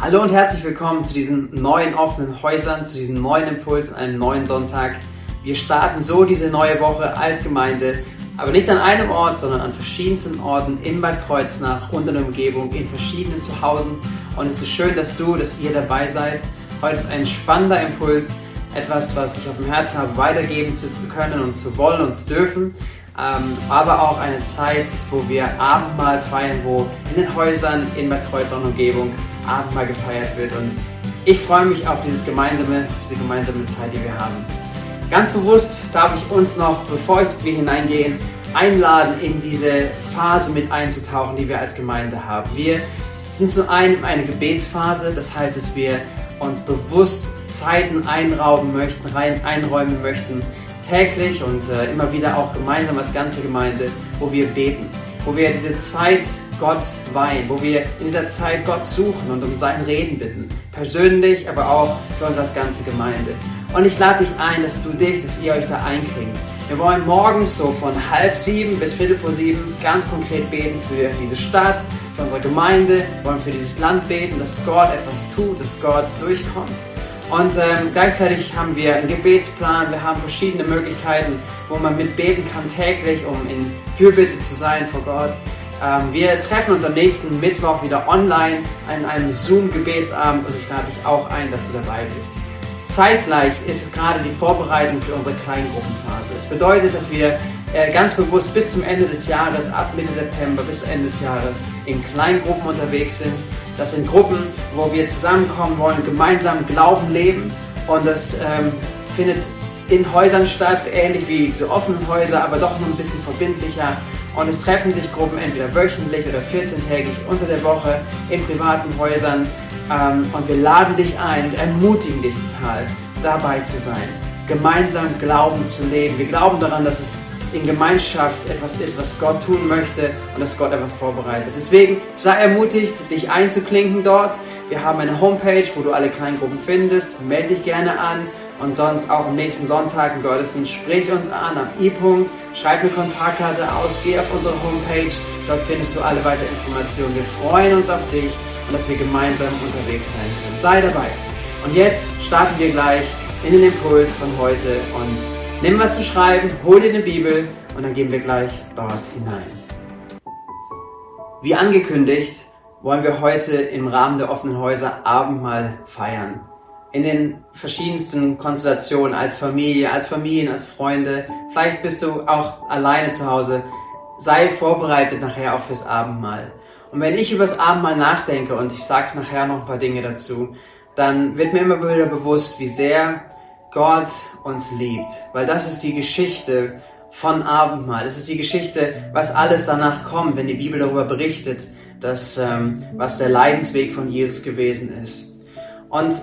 Hallo und herzlich willkommen zu diesen neuen offenen Häusern, zu diesem neuen Impuls an einem neuen Sonntag. Wir starten so diese neue Woche als Gemeinde, aber nicht an einem Ort, sondern an verschiedensten Orten in Bad Kreuznach und in der Umgebung, in verschiedenen Zuhause. Und es ist schön, dass du, dass ihr dabei seid. Heute ist ein spannender Impuls, etwas, was ich auf dem Herzen habe, weitergeben zu können und zu wollen und zu dürfen. Ähm, aber auch eine Zeit, wo wir Abendmahl feiern, wo in den Häusern in Bad Kreuznach und Umgebung Abendmahl gefeiert wird. Und ich freue mich auf dieses gemeinsame, diese gemeinsame Zeit, die wir haben. Ganz bewusst darf ich uns noch, bevor wir hineingehen, einladen, in diese Phase mit einzutauchen, die wir als Gemeinde haben. Wir sind zu einem eine Gebetsphase, das heißt, dass wir uns bewusst Zeiten einrauben möchten, rein, einräumen möchten, täglich und äh, immer wieder auch gemeinsam als ganze Gemeinde, wo wir beten, wo wir diese Zeit Gott weihen, wo wir in dieser Zeit Gott suchen und um sein Reden bitten. Persönlich, aber auch für uns als ganze Gemeinde. Und ich lade dich ein, dass du dich, dass ihr euch da einklingt. Wir wollen morgens so von halb sieben bis viertel vor sieben ganz konkret beten für diese Stadt, für unsere Gemeinde, wir wollen für dieses Land beten, dass Gott etwas tut, dass Gott durchkommt. Und ähm, gleichzeitig haben wir einen Gebetsplan, wir haben verschiedene Möglichkeiten, wo man mitbeten kann täglich, um in Fürbitte zu sein vor Gott. Ähm, wir treffen uns am nächsten Mittwoch wieder online an einem Zoom-Gebetsabend und ich lade dich auch ein, dass du dabei bist. Zeitgleich ist es gerade die Vorbereitung für unsere Kleingruppenphase. Das bedeutet, dass wir äh, ganz bewusst bis zum Ende des Jahres, ab Mitte September bis Ende des Jahres, in Kleingruppen unterwegs sind. Das sind Gruppen, wo wir zusammenkommen wollen, gemeinsam Glauben leben und das ähm, findet in Häusern statt, ähnlich wie zu offenen Häusern, aber doch noch ein bisschen verbindlicher. Und es treffen sich Gruppen entweder wöchentlich oder 14-tägig unter der Woche in privaten Häusern. Ähm, und wir laden dich ein und ermutigen dich total, dabei zu sein, gemeinsam Glauben zu leben. Wir glauben daran, dass es in Gemeinschaft etwas ist, was Gott tun möchte und dass Gott etwas vorbereitet. Deswegen sei ermutigt, dich einzuklinken dort. Wir haben eine Homepage, wo du alle Kleingruppen findest. Melde dich gerne an und sonst auch am nächsten Sonntag im Gottesdienst sprich uns an am i-Punkt, schreib eine Kontaktkarte aus, geh auf unsere Homepage, dort findest du alle weiteren Informationen. Wir freuen uns auf dich und dass wir gemeinsam unterwegs sein können. Sei dabei. Und jetzt starten wir gleich in den Impuls von heute und Nimm was zu schreiben, hol dir eine Bibel und dann gehen wir gleich dort hinein. Wie angekündigt, wollen wir heute im Rahmen der offenen Häuser Abendmahl feiern. In den verschiedensten Konstellationen, als Familie, als Familien, als Freunde. Vielleicht bist du auch alleine zu Hause. Sei vorbereitet nachher auch fürs Abendmahl. Und wenn ich über das Abendmahl nachdenke und ich sage nachher noch ein paar Dinge dazu, dann wird mir immer wieder bewusst, wie sehr Gott uns liebt, weil das ist die Geschichte von Abendmahl. Das ist die Geschichte, was alles danach kommt, wenn die Bibel darüber berichtet, dass, ähm, was der Leidensweg von Jesus gewesen ist. Und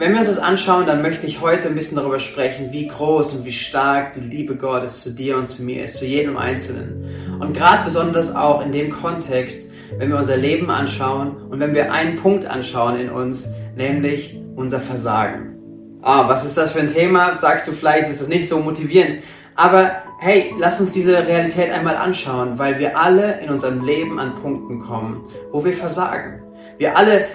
wenn wir uns das anschauen, dann möchte ich heute ein bisschen darüber sprechen, wie groß und wie stark die Liebe Gottes zu dir und zu mir ist, zu jedem Einzelnen. Und gerade besonders auch in dem Kontext, wenn wir unser Leben anschauen und wenn wir einen Punkt anschauen in uns, nämlich unser Versagen. Ah, was ist das für ein Thema? Sagst du vielleicht, ist das nicht so motivierend. Aber hey, lass uns diese Realität einmal anschauen, weil wir alle in unserem Leben an Punkten kommen, wo wir versagen. Wir alle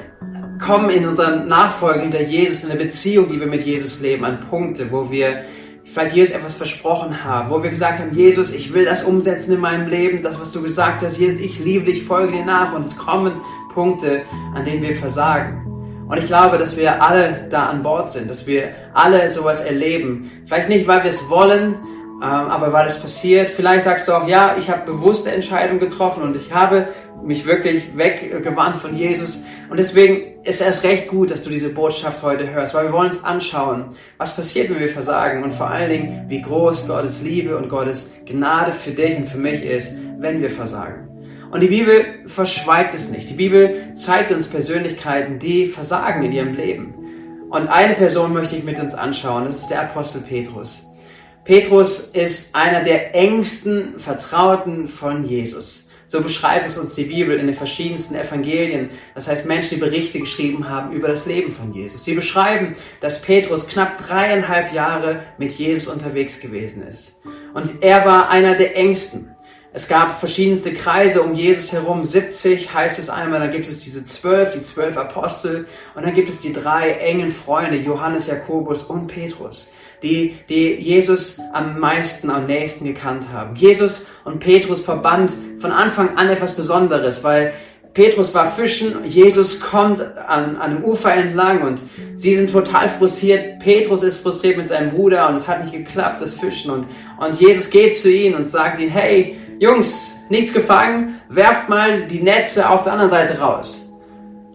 kommen in unserer Nachfolge hinter Jesus, in der Beziehung, die wir mit Jesus leben, an Punkte, wo wir vielleicht Jesus etwas versprochen haben, wo wir gesagt haben, Jesus, ich will das umsetzen in meinem Leben, das, was du gesagt hast, Jesus, ich liebe dich, folge dir nach. Und es kommen Punkte, an denen wir versagen. Und ich glaube, dass wir alle da an Bord sind, dass wir alle sowas erleben. Vielleicht nicht, weil wir es wollen, aber weil es passiert. Vielleicht sagst du auch, ja, ich habe bewusste Entscheidungen getroffen und ich habe mich wirklich weggewandt von Jesus. Und deswegen ist es recht gut, dass du diese Botschaft heute hörst, weil wir wollen uns anschauen, was passiert, wenn wir versagen und vor allen Dingen, wie groß Gottes Liebe und Gottes Gnade für dich und für mich ist, wenn wir versagen. Und die Bibel verschweigt es nicht. Die Bibel zeigt uns Persönlichkeiten, die versagen in ihrem Leben. Und eine Person möchte ich mit uns anschauen. Das ist der Apostel Petrus. Petrus ist einer der engsten Vertrauten von Jesus. So beschreibt es uns die Bibel in den verschiedensten Evangelien. Das heißt Menschen, die Berichte geschrieben haben über das Leben von Jesus. Sie beschreiben, dass Petrus knapp dreieinhalb Jahre mit Jesus unterwegs gewesen ist. Und er war einer der engsten. Es gab verschiedenste Kreise um Jesus herum, 70 heißt es einmal, dann gibt es diese zwölf, die zwölf Apostel und dann gibt es die drei engen Freunde, Johannes, Jakobus und Petrus, die, die Jesus am meisten, am nächsten gekannt haben. Jesus und Petrus verband von Anfang an etwas Besonderes, weil Petrus war fischen, Jesus kommt an, an dem Ufer entlang und sie sind total frustriert. Petrus ist frustriert mit seinem Bruder und es hat nicht geklappt, das Fischen. Und, und Jesus geht zu ihnen und sagt ihnen, hey, Jungs, nichts gefangen, werft mal die Netze auf der anderen Seite raus.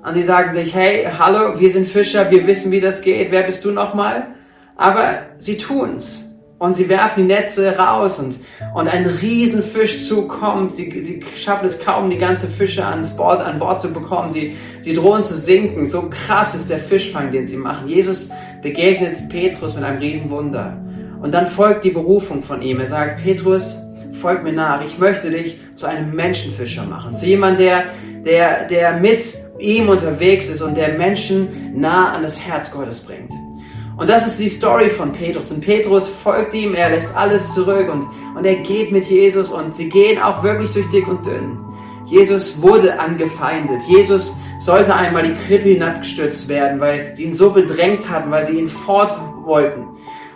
Und sie sagen sich, hey, hallo, wir sind Fischer, wir wissen, wie das geht, wer bist du nochmal? Aber sie tun's und sie werfen die Netze raus und, und ein Riesenfischzug kommt. Sie, sie schaffen es kaum, die ganze Fische ans Bord, an Bord zu bekommen. Sie, sie drohen zu sinken. So krass ist der Fischfang, den sie machen. Jesus begegnet Petrus mit einem Riesenwunder. Und dann folgt die Berufung von ihm. Er sagt, Petrus, folg mir nach. Ich möchte dich zu einem Menschenfischer machen. Zu jemand, der, der, der mit ihm unterwegs ist und der Menschen nah an das Herz Gottes bringt. Und das ist die Story von Petrus. Und Petrus folgt ihm, er lässt alles zurück und, und er geht mit Jesus und sie gehen auch wirklich durch dick und dünn. Jesus wurde angefeindet. Jesus sollte einmal die Klippe hinabgestürzt werden, weil sie ihn so bedrängt hatten, weil sie ihn fort wollten.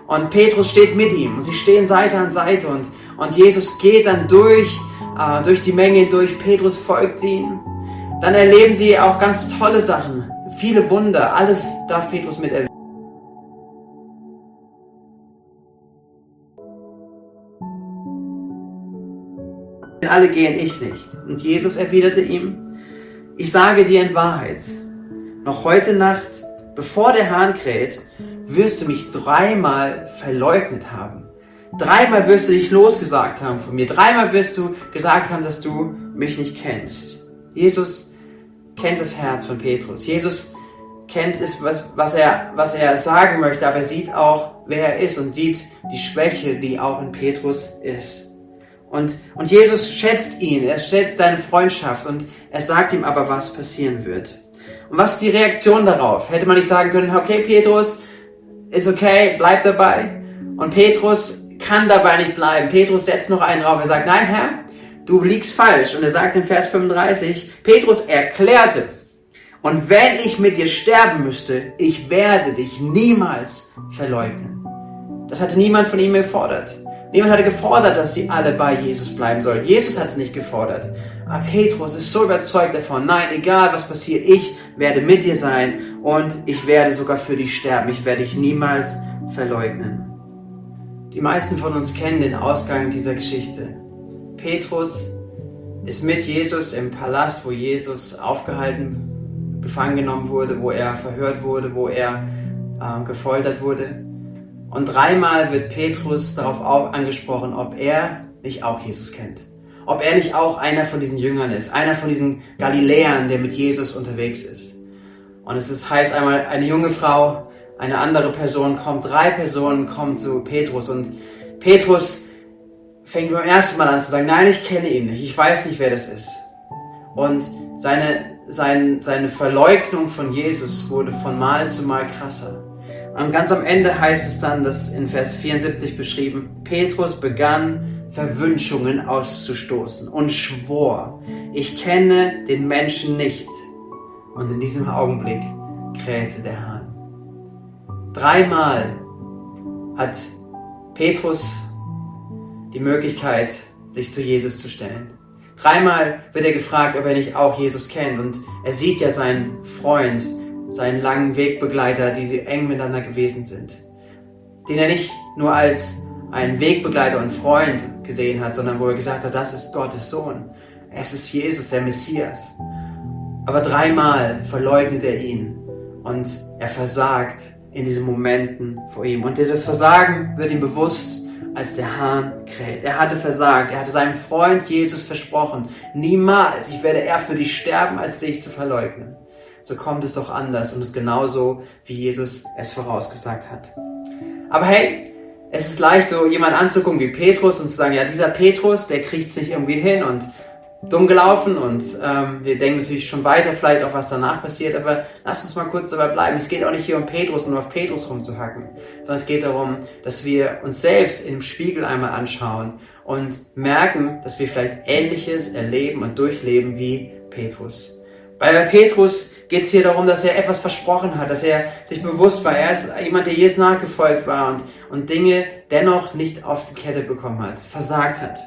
Und Petrus steht mit ihm und sie stehen Seite an Seite und, und Jesus geht dann durch, äh, durch die Menge durch. Petrus folgt ihm. Dann erleben sie auch ganz tolle Sachen, viele Wunder. Alles darf Petrus miterleben. Alle gehen, ich nicht. Und Jesus erwiderte ihm, ich sage dir in Wahrheit, noch heute Nacht, bevor der Hahn kräht, wirst du mich dreimal verleugnet haben. Dreimal wirst du dich losgesagt haben von mir. Dreimal wirst du gesagt haben, dass du mich nicht kennst. Jesus kennt das Herz von Petrus. Jesus kennt es, was, was, er, was er sagen möchte, aber er sieht auch, wer er ist und sieht die Schwäche, die auch in Petrus ist. Und, und Jesus schätzt ihn, er schätzt seine Freundschaft und er sagt ihm aber, was passieren wird. Und was ist die Reaktion darauf? Hätte man nicht sagen können, okay, Petrus, ist okay, bleib dabei. Und Petrus kann dabei nicht bleiben. Petrus setzt noch einen drauf. Er sagt, nein, Herr, du liegst falsch. Und er sagt in Vers 35, Petrus erklärte, und wenn ich mit dir sterben müsste, ich werde dich niemals verleugnen. Das hatte niemand von ihm gefordert. Niemand hatte gefordert, dass sie alle bei Jesus bleiben sollen. Jesus hat es nicht gefordert. Aber Petrus ist so überzeugt davon, nein, egal was passiert, ich werde mit dir sein und ich werde sogar für dich sterben. Ich werde dich niemals verleugnen. Die meisten von uns kennen den Ausgang dieser Geschichte. Petrus ist mit Jesus im Palast, wo Jesus aufgehalten, gefangen genommen wurde, wo er verhört wurde, wo er äh, gefoltert wurde. Und dreimal wird Petrus darauf angesprochen, ob er nicht auch Jesus kennt. Ob er nicht auch einer von diesen Jüngern ist, einer von diesen Galiläern, der mit Jesus unterwegs ist. Und es ist, heißt einmal, eine junge Frau, eine andere Person kommt, drei Personen kommen zu Petrus und Petrus fängt beim ersten Mal an zu sagen, nein, ich kenne ihn nicht, ich weiß nicht, wer das ist. Und seine, sein, seine Verleugnung von Jesus wurde von Mal zu Mal krasser. Und ganz am Ende heißt es dann, dass in Vers 74 beschrieben, Petrus begann Verwünschungen auszustoßen und schwor, ich kenne den Menschen nicht. Und in diesem Augenblick krähte der Hahn. Dreimal hat Petrus die Möglichkeit, sich zu Jesus zu stellen. Dreimal wird er gefragt, ob er nicht auch Jesus kennt. Und er sieht ja seinen Freund, seinen langen Wegbegleiter, die sie eng miteinander gewesen sind. Den er nicht nur als einen Wegbegleiter und Freund gesehen hat, sondern wo er gesagt hat, das ist Gottes Sohn. Es ist Jesus, der Messias. Aber dreimal verleugnet er ihn und er versagt in diesen Momenten vor ihm. Und dieses Versagen wird ihm bewusst, als der Hahn kräht. Er hatte versagt. Er hatte seinem Freund Jesus versprochen, niemals, ich werde eher für dich sterben, als dich zu verleugnen so kommt es doch anders und ist genauso, wie Jesus es vorausgesagt hat. Aber hey, es ist leicht, so jemand anzugucken wie Petrus und zu sagen, ja, dieser Petrus, der kriegt es nicht irgendwie hin und dumm gelaufen und ähm, wir denken natürlich schon weiter vielleicht auf was danach passiert, aber lass uns mal kurz dabei bleiben. Es geht auch nicht hier um Petrus und auf Petrus rumzuhacken, sondern es geht darum, dass wir uns selbst im Spiegel einmal anschauen und merken, dass wir vielleicht Ähnliches erleben und durchleben wie Petrus. Bei Petrus geht es hier darum, dass er etwas versprochen hat, dass er sich bewusst war. Er ist jemand, der Jesus nachgefolgt war und, und Dinge dennoch nicht auf die Kette bekommen hat, versagt hat.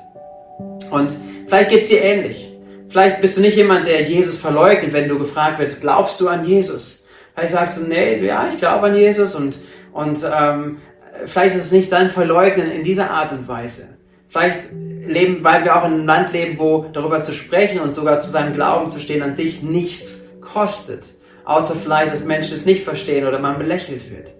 Und vielleicht geht's dir ähnlich. Vielleicht bist du nicht jemand, der Jesus verleugnet, wenn du gefragt wird, glaubst du an Jesus? Vielleicht sagst du, nee, ja, ich glaube an Jesus und, und ähm, vielleicht ist es nicht dein Verleugnen in dieser Art und Weise. Vielleicht leben, weil wir auch in einem Land leben, wo darüber zu sprechen und sogar zu seinem Glauben zu stehen an sich nichts kostet. Außer vielleicht, dass Menschen es nicht verstehen oder man belächelt wird.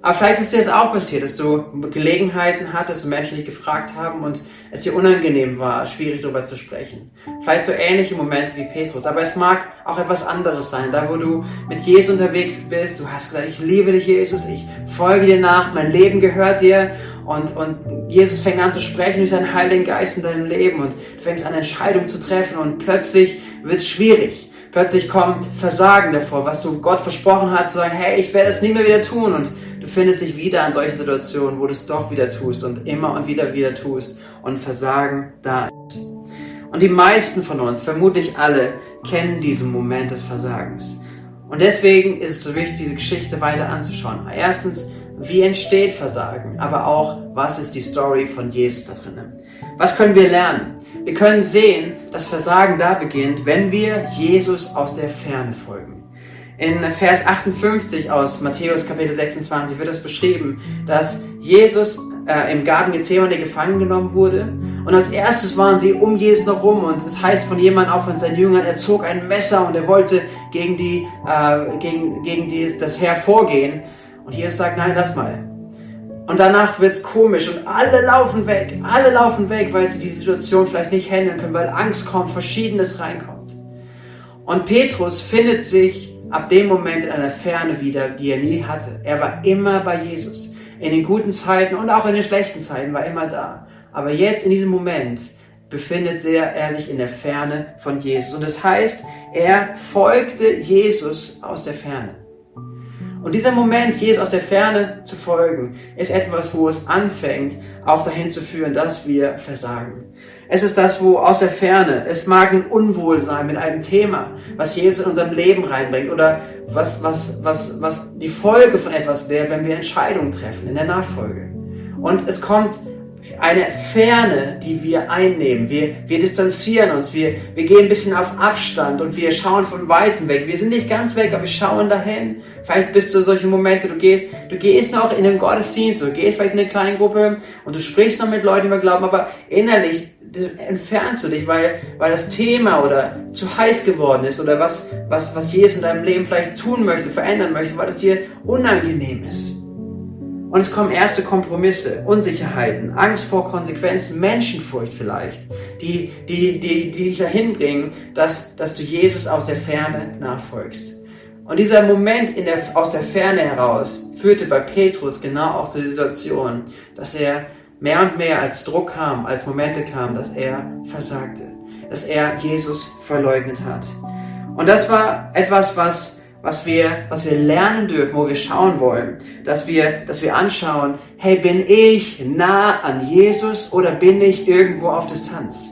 Aber vielleicht ist dir das auch passiert, dass du Gelegenheiten hattest Menschen dich gefragt haben und es dir unangenehm war, schwierig darüber zu sprechen. Vielleicht so ähnliche Momente wie Petrus. Aber es mag auch etwas anderes sein. Da, wo du mit Jesus unterwegs bist, du hast gesagt, ich liebe dich, Jesus, ich folge dir nach, mein Leben gehört dir. Und, und Jesus fängt an zu sprechen durch seinen Heiligen Geist in deinem Leben und du fängst an, Entscheidungen zu treffen und plötzlich wird es schwierig. Plötzlich kommt Versagen davor, was du Gott versprochen hast, zu sagen, hey, ich werde es nie mehr wieder tun. Und du findest dich wieder in solchen Situationen, wo du es doch wieder tust und immer und wieder wieder tust und Versagen da ist. Und die meisten von uns, vermutlich alle, kennen diesen Moment des Versagens. Und deswegen ist es so wichtig, diese Geschichte weiter anzuschauen. Erstens, wie entsteht Versagen, aber auch, was ist die Story von Jesus da drinnen? Was können wir lernen? Wir können sehen, dass Versagen da beginnt, wenn wir Jesus aus der Ferne folgen. In Vers 58 aus Matthäus Kapitel 26 wird es beschrieben, dass Jesus äh, im Garten Gethsemane gefangen genommen wurde. Und als erstes waren sie um Jesus noch rum. Und es heißt von jemandem, auch von seinen Jüngern, er zog ein Messer und er wollte gegen, die, äh, gegen, gegen die, das Heer vorgehen. Und Jesus sagt, nein, lass mal. Und danach wird's komisch und alle laufen weg. Alle laufen weg, weil sie die Situation vielleicht nicht handeln können, weil Angst kommt, Verschiedenes reinkommt. Und Petrus findet sich ab dem Moment in einer Ferne wieder, die er nie hatte. Er war immer bei Jesus. In den guten Zeiten und auch in den schlechten Zeiten war er immer da. Aber jetzt in diesem Moment befindet er sich in der Ferne von Jesus. Und das heißt, er folgte Jesus aus der Ferne. Und dieser Moment, Jesus aus der Ferne zu folgen, ist etwas, wo es anfängt, auch dahin zu führen, dass wir versagen. Es ist das, wo aus der Ferne, es mag ein Unwohlsein mit einem Thema, was Jesus in unserem Leben reinbringt oder was, was, was, was die Folge von etwas wäre, wenn wir Entscheidungen treffen in der Nachfolge. Und es kommt eine Ferne, die wir einnehmen. Wir, wir distanzieren uns, wir, wir gehen ein bisschen auf Abstand und wir schauen von weitem weg. Wir sind nicht ganz weg, aber wir schauen dahin. Vielleicht bist du solche Momente, du gehst, du gehst noch in den Gottesdienst, du gehst vielleicht in eine kleine Gruppe und du sprichst noch mit Leuten über Glauben, aber innerlich entfernst du dich, weil, weil das Thema oder zu heiß geworden ist oder was, was, was Jesus in deinem Leben vielleicht tun möchte, verändern möchte, weil es dir unangenehm ist. Und es kommen erste Kompromisse, Unsicherheiten, Angst vor Konsequenzen, Menschenfurcht vielleicht, die, die, die, die dich dahin bringen, dass, dass du Jesus aus der Ferne nachfolgst. Und dieser Moment in der, aus der Ferne heraus führte bei Petrus genau auch zur Situation, dass er mehr und mehr als Druck kam, als Momente kam, dass er versagte, dass er Jesus verleugnet hat. Und das war etwas, was was wir, was wir lernen dürfen, wo wir schauen wollen, dass wir, dass wir anschauen, hey, bin ich nah an Jesus oder bin ich irgendwo auf Distanz?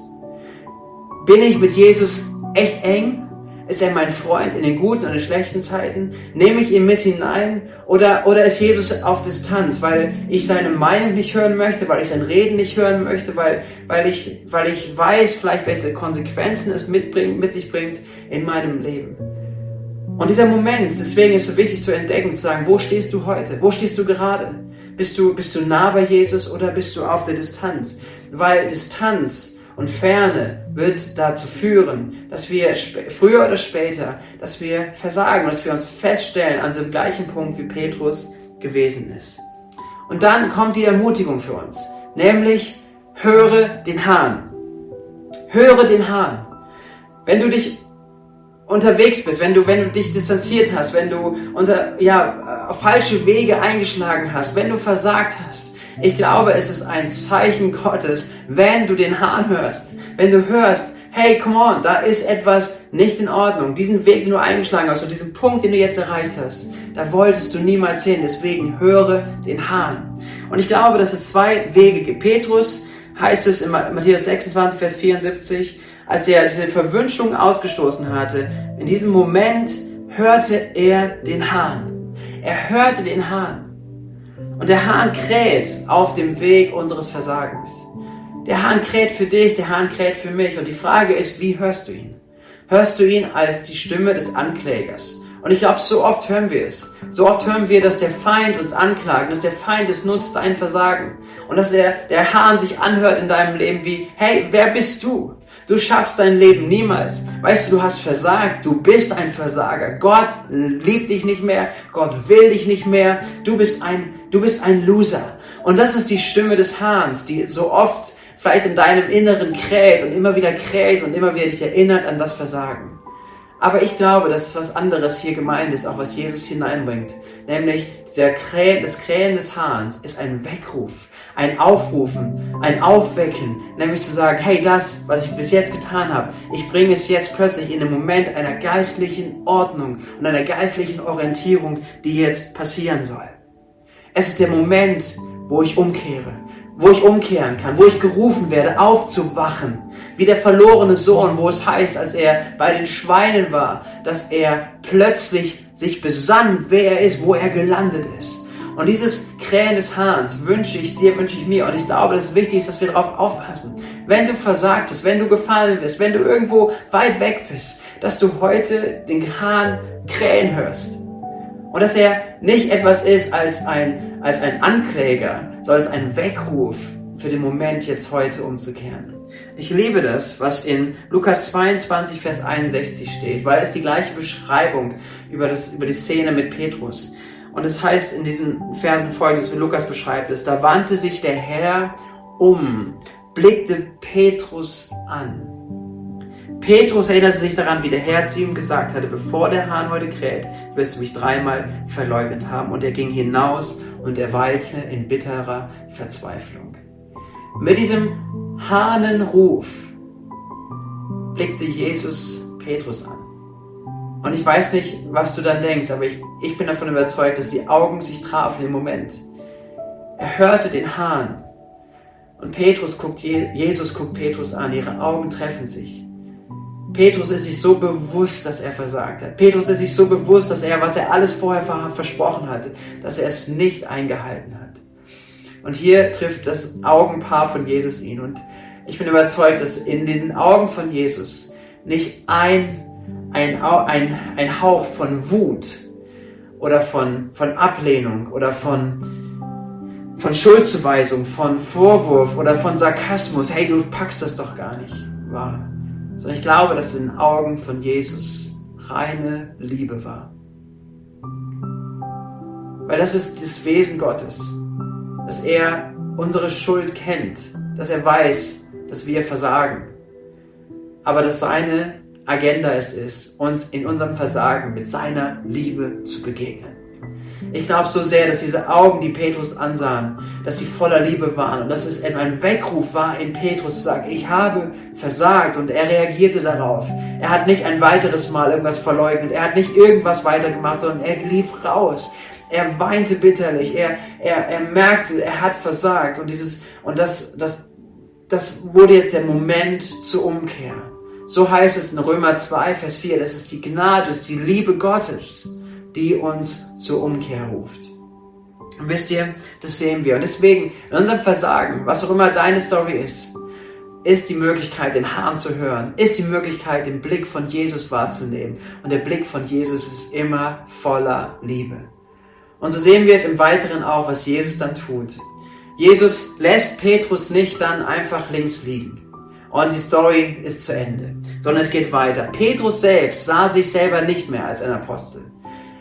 Bin ich mit Jesus echt eng? Ist er mein Freund in den guten und den schlechten Zeiten? Nehme ich ihn mit hinein? Oder, oder ist Jesus auf Distanz, weil ich seine Meinung nicht hören möchte, weil ich sein Reden nicht hören möchte, weil, weil, ich, weil ich weiß vielleicht, welche Konsequenzen es mitbringt, mit sich bringt in meinem Leben? Und dieser Moment, deswegen ist es so wichtig zu entdecken, zu sagen, wo stehst du heute? Wo stehst du gerade? Bist du, bist du nah bei Jesus oder bist du auf der Distanz? Weil Distanz und Ferne wird dazu führen, dass wir früher oder später, dass wir versagen, dass wir uns feststellen an dem gleichen Punkt, wie Petrus gewesen ist. Und dann kommt die Ermutigung für uns, nämlich höre den Hahn. Höre den Hahn. Wenn du dich unterwegs bist, wenn du, wenn du dich distanziert hast, wenn du unter, ja, falsche Wege eingeschlagen hast, wenn du versagt hast. Ich glaube, es ist ein Zeichen Gottes, wenn du den Hahn hörst, wenn du hörst, hey, come on, da ist etwas nicht in Ordnung. Diesen Weg, den du eingeschlagen hast und diesen Punkt, den du jetzt erreicht hast, da wolltest du niemals hin. Deswegen höre den Hahn. Und ich glaube, dass es zwei Wege gibt. Petrus heißt es in Matthäus 26, Vers 74, als er diese Verwünschung ausgestoßen hatte, in diesem Moment hörte er den Hahn. Er hörte den Hahn. Und der Hahn kräht auf dem Weg unseres Versagens. Der Hahn kräht für dich, der Hahn kräht für mich. Und die Frage ist, wie hörst du ihn? Hörst du ihn als die Stimme des Anklägers? Und ich glaube, so oft hören wir es. So oft hören wir, dass der Feind uns anklagt, dass der Feind es nutzt, dein Versagen. Und dass er, der Hahn sich anhört in deinem Leben wie, hey, wer bist du? Du schaffst dein Leben niemals. Weißt du, du hast versagt. Du bist ein Versager. Gott liebt dich nicht mehr. Gott will dich nicht mehr. Du bist ein, du bist ein Loser. Und das ist die Stimme des Hahns, die so oft vielleicht in deinem Inneren kräht und immer wieder kräht und immer wieder dich erinnert an das Versagen. Aber ich glaube, dass was anderes hier gemeint ist, auch was Jesus hineinbringt. Nämlich der Krähen, das Krähen des Hahns ist ein Weckruf, ein Aufrufen, ein Aufwecken. Nämlich zu sagen, hey, das, was ich bis jetzt getan habe, ich bringe es jetzt plötzlich in den Moment einer geistlichen Ordnung und einer geistlichen Orientierung, die jetzt passieren soll. Es ist der Moment, wo ich umkehre, wo ich umkehren kann, wo ich gerufen werde, aufzuwachen. Wie der verlorene Sohn, wo es heißt, als er bei den Schweinen war, dass er plötzlich sich besann, wer er ist, wo er gelandet ist. Und dieses Krähen des Hahns wünsche ich dir, wünsche ich mir. Und ich glaube, dass es wichtig ist, dass wir darauf aufpassen. Wenn du versagt hast, wenn du gefallen bist, wenn du irgendwo weit weg bist, dass du heute den Hahn krähen hörst. Und dass er nicht etwas ist als ein, als ein Ankläger, sondern als ein Weckruf für den Moment jetzt heute umzukehren. Ich liebe das, was in Lukas 22, Vers 61 steht, weil es die gleiche Beschreibung über, das, über die Szene mit Petrus. Und es heißt in diesen Versen folgendes, wie Lukas beschreibt es, da wandte sich der Herr um, blickte Petrus an Petrus erinnerte sich daran, wie der Herr zu ihm gesagt hatte, bevor der Hahn heute kräht, wirst du mich dreimal verleugnet haben. Und er ging hinaus und er weilte in bitterer Verzweiflung. Mit diesem Hahnenruf blickte Jesus Petrus an. Und ich weiß nicht, was du dann denkst, aber ich, ich bin davon überzeugt, dass die Augen sich trafen im Moment. Er hörte den Hahn. Und Petrus guckt, Jesus guckt Petrus an, ihre Augen treffen sich. Petrus ist sich so bewusst, dass er versagt hat. Petrus ist sich so bewusst, dass er, was er alles vorher versprochen hatte, dass er es nicht eingehalten hat. Und hier trifft das Augenpaar von Jesus ihn. Und ich bin überzeugt, dass in den Augen von Jesus nicht ein, ein, ein, ein Hauch von Wut oder von, von Ablehnung oder von, von Schuldzuweisung, von Vorwurf oder von Sarkasmus, hey, du packst das doch gar nicht, war sondern ich glaube, dass in den Augen von Jesus reine Liebe war. Weil das ist das Wesen Gottes, dass er unsere Schuld kennt, dass er weiß, dass wir versagen, aber dass seine Agenda es ist, uns in unserem Versagen mit seiner Liebe zu begegnen. Ich glaube so sehr, dass diese Augen, die Petrus ansahen, dass sie voller Liebe waren und dass es ein Weckruf war in Petrus zu sagen, ich habe versagt und er reagierte darauf. Er hat nicht ein weiteres Mal irgendwas verleugnet, er hat nicht irgendwas weitergemacht, sondern er lief raus. Er weinte bitterlich, er, er, er merkte, er hat versagt und dieses, und das, das, das wurde jetzt der Moment zur Umkehr. So heißt es in Römer 2, Vers 4, das ist die Gnade, das ist die Liebe Gottes die uns zur Umkehr ruft. Und wisst ihr, das sehen wir. Und deswegen, in unserem Versagen, was auch immer deine Story ist, ist die Möglichkeit, den Hahn zu hören, ist die Möglichkeit, den Blick von Jesus wahrzunehmen. Und der Blick von Jesus ist immer voller Liebe. Und so sehen wir es im Weiteren auch, was Jesus dann tut. Jesus lässt Petrus nicht dann einfach links liegen. Und die Story ist zu Ende, sondern es geht weiter. Petrus selbst sah sich selber nicht mehr als ein Apostel.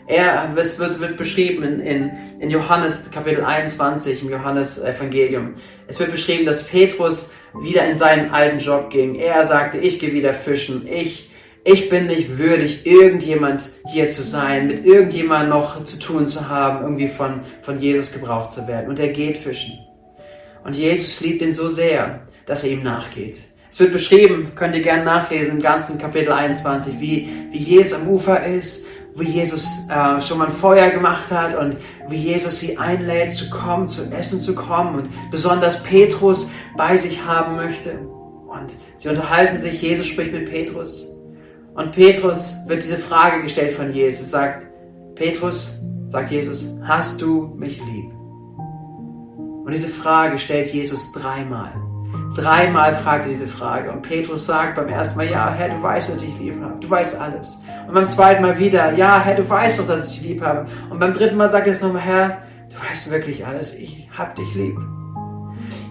Er, es wird, wird beschrieben in, in, in Johannes Kapitel 21, im Johannes Evangelium. Es wird beschrieben, dass Petrus wieder in seinen alten Job ging. Er sagte, ich gehe wieder fischen. Ich, ich bin nicht würdig, irgendjemand hier zu sein, mit irgendjemand noch zu tun zu haben, irgendwie von, von Jesus gebraucht zu werden. Und er geht fischen. Und Jesus liebt ihn so sehr, dass er ihm nachgeht. Es wird beschrieben, könnt ihr gerne nachlesen im ganzen Kapitel 21, wie, wie Jesus am Ufer ist, wie Jesus äh, schon mal ein Feuer gemacht hat und wie Jesus sie einlädt zu kommen, zu essen zu kommen und besonders Petrus bei sich haben möchte. Und sie unterhalten sich, Jesus spricht mit Petrus. Und Petrus wird diese Frage gestellt von Jesus, sagt, Petrus, sagt Jesus, hast du mich lieb? Und diese Frage stellt Jesus dreimal. Dreimal fragt er diese Frage. Und Petrus sagt beim ersten Mal, ja, Herr, du weißt, dass ich lieb habe. Du weißt alles. Und beim zweiten Mal wieder, ja, Herr, du weißt doch, dass ich dich lieb habe. Und beim dritten Mal sagt er es nochmal, Herr, du weißt wirklich alles. Ich hab dich lieb.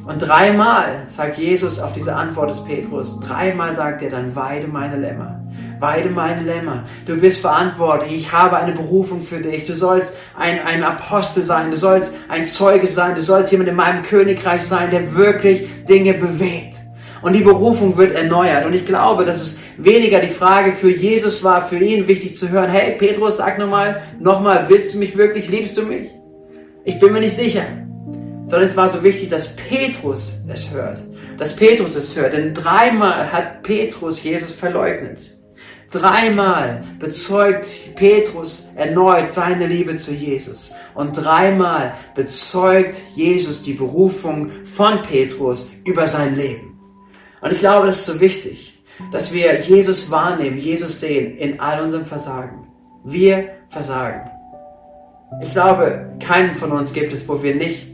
Und dreimal sagt Jesus auf diese Antwort des Petrus, dreimal sagt er dann, weide meine Lämmer. Weide meine Lämmer. Du bist verantwortlich. Ich habe eine Berufung für dich. Du sollst ein, ein Apostel sein. Du sollst ein Zeuge sein. Du sollst jemand in meinem Königreich sein, der wirklich Dinge bewegt. Und die Berufung wird erneuert. Und ich glaube, dass es weniger die Frage für Jesus war, für ihn wichtig zu hören, hey Petrus, sag nochmal, nochmal, willst du mich wirklich, liebst du mich? Ich bin mir nicht sicher. Sondern es war so wichtig, dass Petrus es hört. Dass Petrus es hört. Denn dreimal hat Petrus Jesus verleugnet. Dreimal bezeugt Petrus erneut seine Liebe zu Jesus. Und dreimal bezeugt Jesus die Berufung von Petrus über sein Leben. Und ich glaube, das ist so wichtig, dass wir Jesus wahrnehmen, Jesus sehen in all unserem Versagen. Wir versagen. Ich glaube, keinen von uns gibt es, wo wir nicht,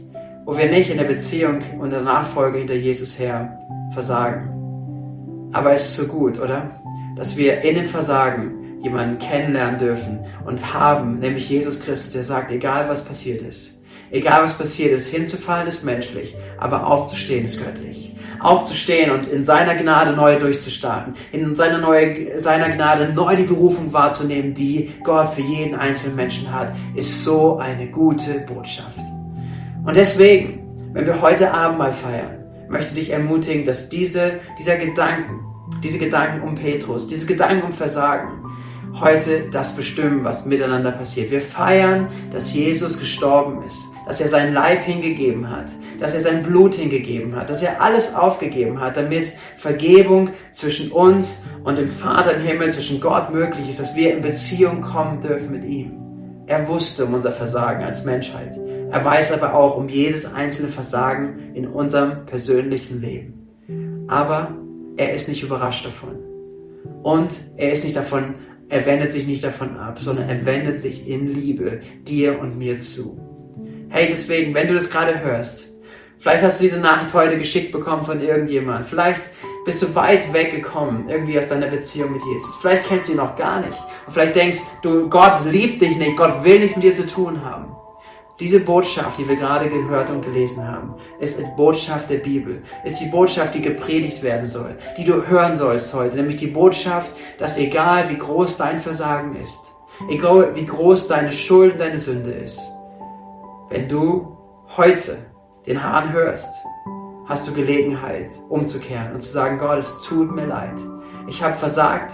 wo wir nicht in der Beziehung und der Nachfolge hinter Jesus her versagen. Aber es ist so gut, oder? Dass wir in dem Versagen jemanden kennenlernen dürfen und haben, nämlich Jesus Christus, der sagt, egal was passiert ist, egal was passiert ist, hinzufallen ist menschlich, aber aufzustehen ist göttlich. Aufzustehen und in seiner Gnade neu durchzustarten, in seiner, neue, seiner Gnade neu die Berufung wahrzunehmen, die Gott für jeden einzelnen Menschen hat, ist so eine gute Botschaft. Und deswegen, wenn wir heute Abend mal feiern, möchte ich dich ermutigen, dass diese, dieser Gedanken, diese Gedanken um Petrus, diese Gedanken um Versagen, heute das bestimmen, was miteinander passiert. Wir feiern, dass Jesus gestorben ist, dass er sein Leib hingegeben hat, dass er sein Blut hingegeben hat, dass er alles aufgegeben hat, damit Vergebung zwischen uns und dem Vater im Himmel, zwischen Gott möglich ist, dass wir in Beziehung kommen dürfen mit ihm. Er wusste um unser Versagen als Menschheit. Er weiß aber auch um jedes einzelne Versagen in unserem persönlichen Leben. Aber er ist nicht überrascht davon. Und er ist nicht davon, er wendet sich nicht davon ab, sondern er wendet sich in Liebe dir und mir zu. Hey, deswegen, wenn du das gerade hörst, vielleicht hast du diese Nachricht heute geschickt bekommen von irgendjemand, vielleicht bist du weit weggekommen, irgendwie aus deiner Beziehung mit Jesus. Vielleicht kennst du ihn noch gar nicht. Und vielleicht denkst du, Gott liebt dich nicht, Gott will nichts mit dir zu tun haben. Diese Botschaft, die wir gerade gehört und gelesen haben, ist die Botschaft der Bibel, ist die Botschaft, die gepredigt werden soll, die du hören sollst heute, nämlich die Botschaft, dass egal wie groß dein Versagen ist, egal wie groß deine Schuld, deine Sünde ist, wenn du heute den Hahn hörst, hast du Gelegenheit umzukehren und zu sagen, Gott, es tut mir leid. Ich habe versagt.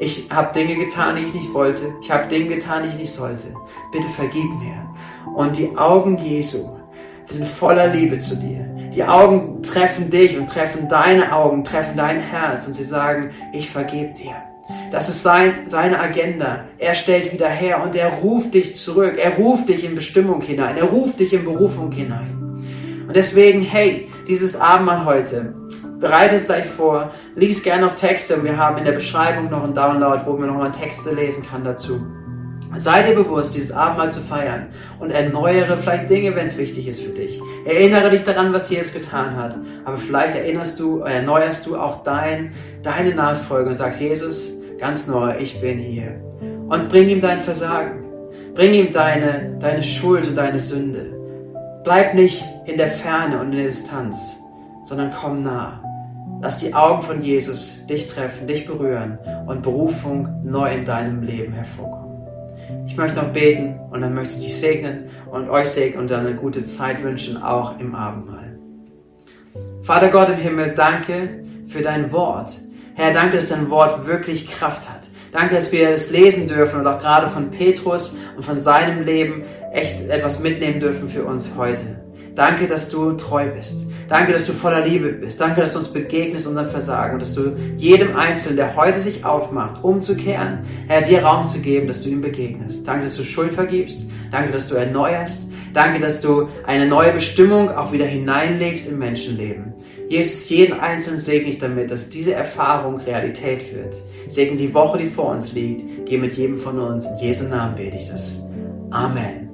Ich habe Dinge getan, die ich nicht wollte. Ich habe Dinge getan, die ich nicht sollte. Bitte vergib mir. Und die Augen Jesu sind voller Liebe zu dir. Die Augen treffen dich und treffen deine Augen, treffen dein Herz und sie sagen, ich vergebe dir. Das ist sein, seine Agenda. Er stellt wieder her und er ruft dich zurück. Er ruft dich in Bestimmung hinein. Er ruft dich in Berufung hinein. Und deswegen, hey, dieses Abendmahl heute, bereite es gleich vor, lies gerne noch Texte. Wir haben in der Beschreibung noch einen Download, wo man nochmal Texte lesen kann dazu. Sei dir bewusst, dieses Abendmahl zu feiern und erneuere vielleicht Dinge, wenn es wichtig ist für dich. Erinnere dich daran, was Jesus getan hat. Aber vielleicht erinnerst du, erneuerst du auch dein, deine Nachfolge und sagst, Jesus, ganz neu, ich bin hier. Und bring ihm dein Versagen. Bring ihm deine, deine Schuld und deine Sünde. Bleib nicht in der Ferne und in der Distanz, sondern komm nah. Lass die Augen von Jesus dich treffen, dich berühren und Berufung neu in deinem Leben hervorkommen. Ich möchte noch beten und dann möchte ich dich segnen und euch segnen und dann eine gute Zeit wünschen, auch im Abendmahl. Vater Gott im Himmel, danke für dein Wort. Herr, danke, dass dein Wort wirklich Kraft hat. Danke, dass wir es lesen dürfen und auch gerade von Petrus und von seinem Leben echt etwas mitnehmen dürfen für uns heute. Danke, dass du treu bist. Danke, dass du voller Liebe bist. Danke, dass du uns begegnest unserem Versagen und dass du jedem Einzelnen, der heute sich aufmacht, umzukehren, Herr, dir Raum zu geben, dass du ihm begegnest. Danke, dass du Schuld vergibst. Danke, dass du erneuerst. Danke, dass du eine neue Bestimmung auch wieder hineinlegst im Menschenleben. Jesus, jeden Einzelnen segne ich damit, dass diese Erfahrung Realität wird. Segne die Woche, die vor uns liegt. Geh mit jedem von uns. In Jesu Namen bete ich das. Amen.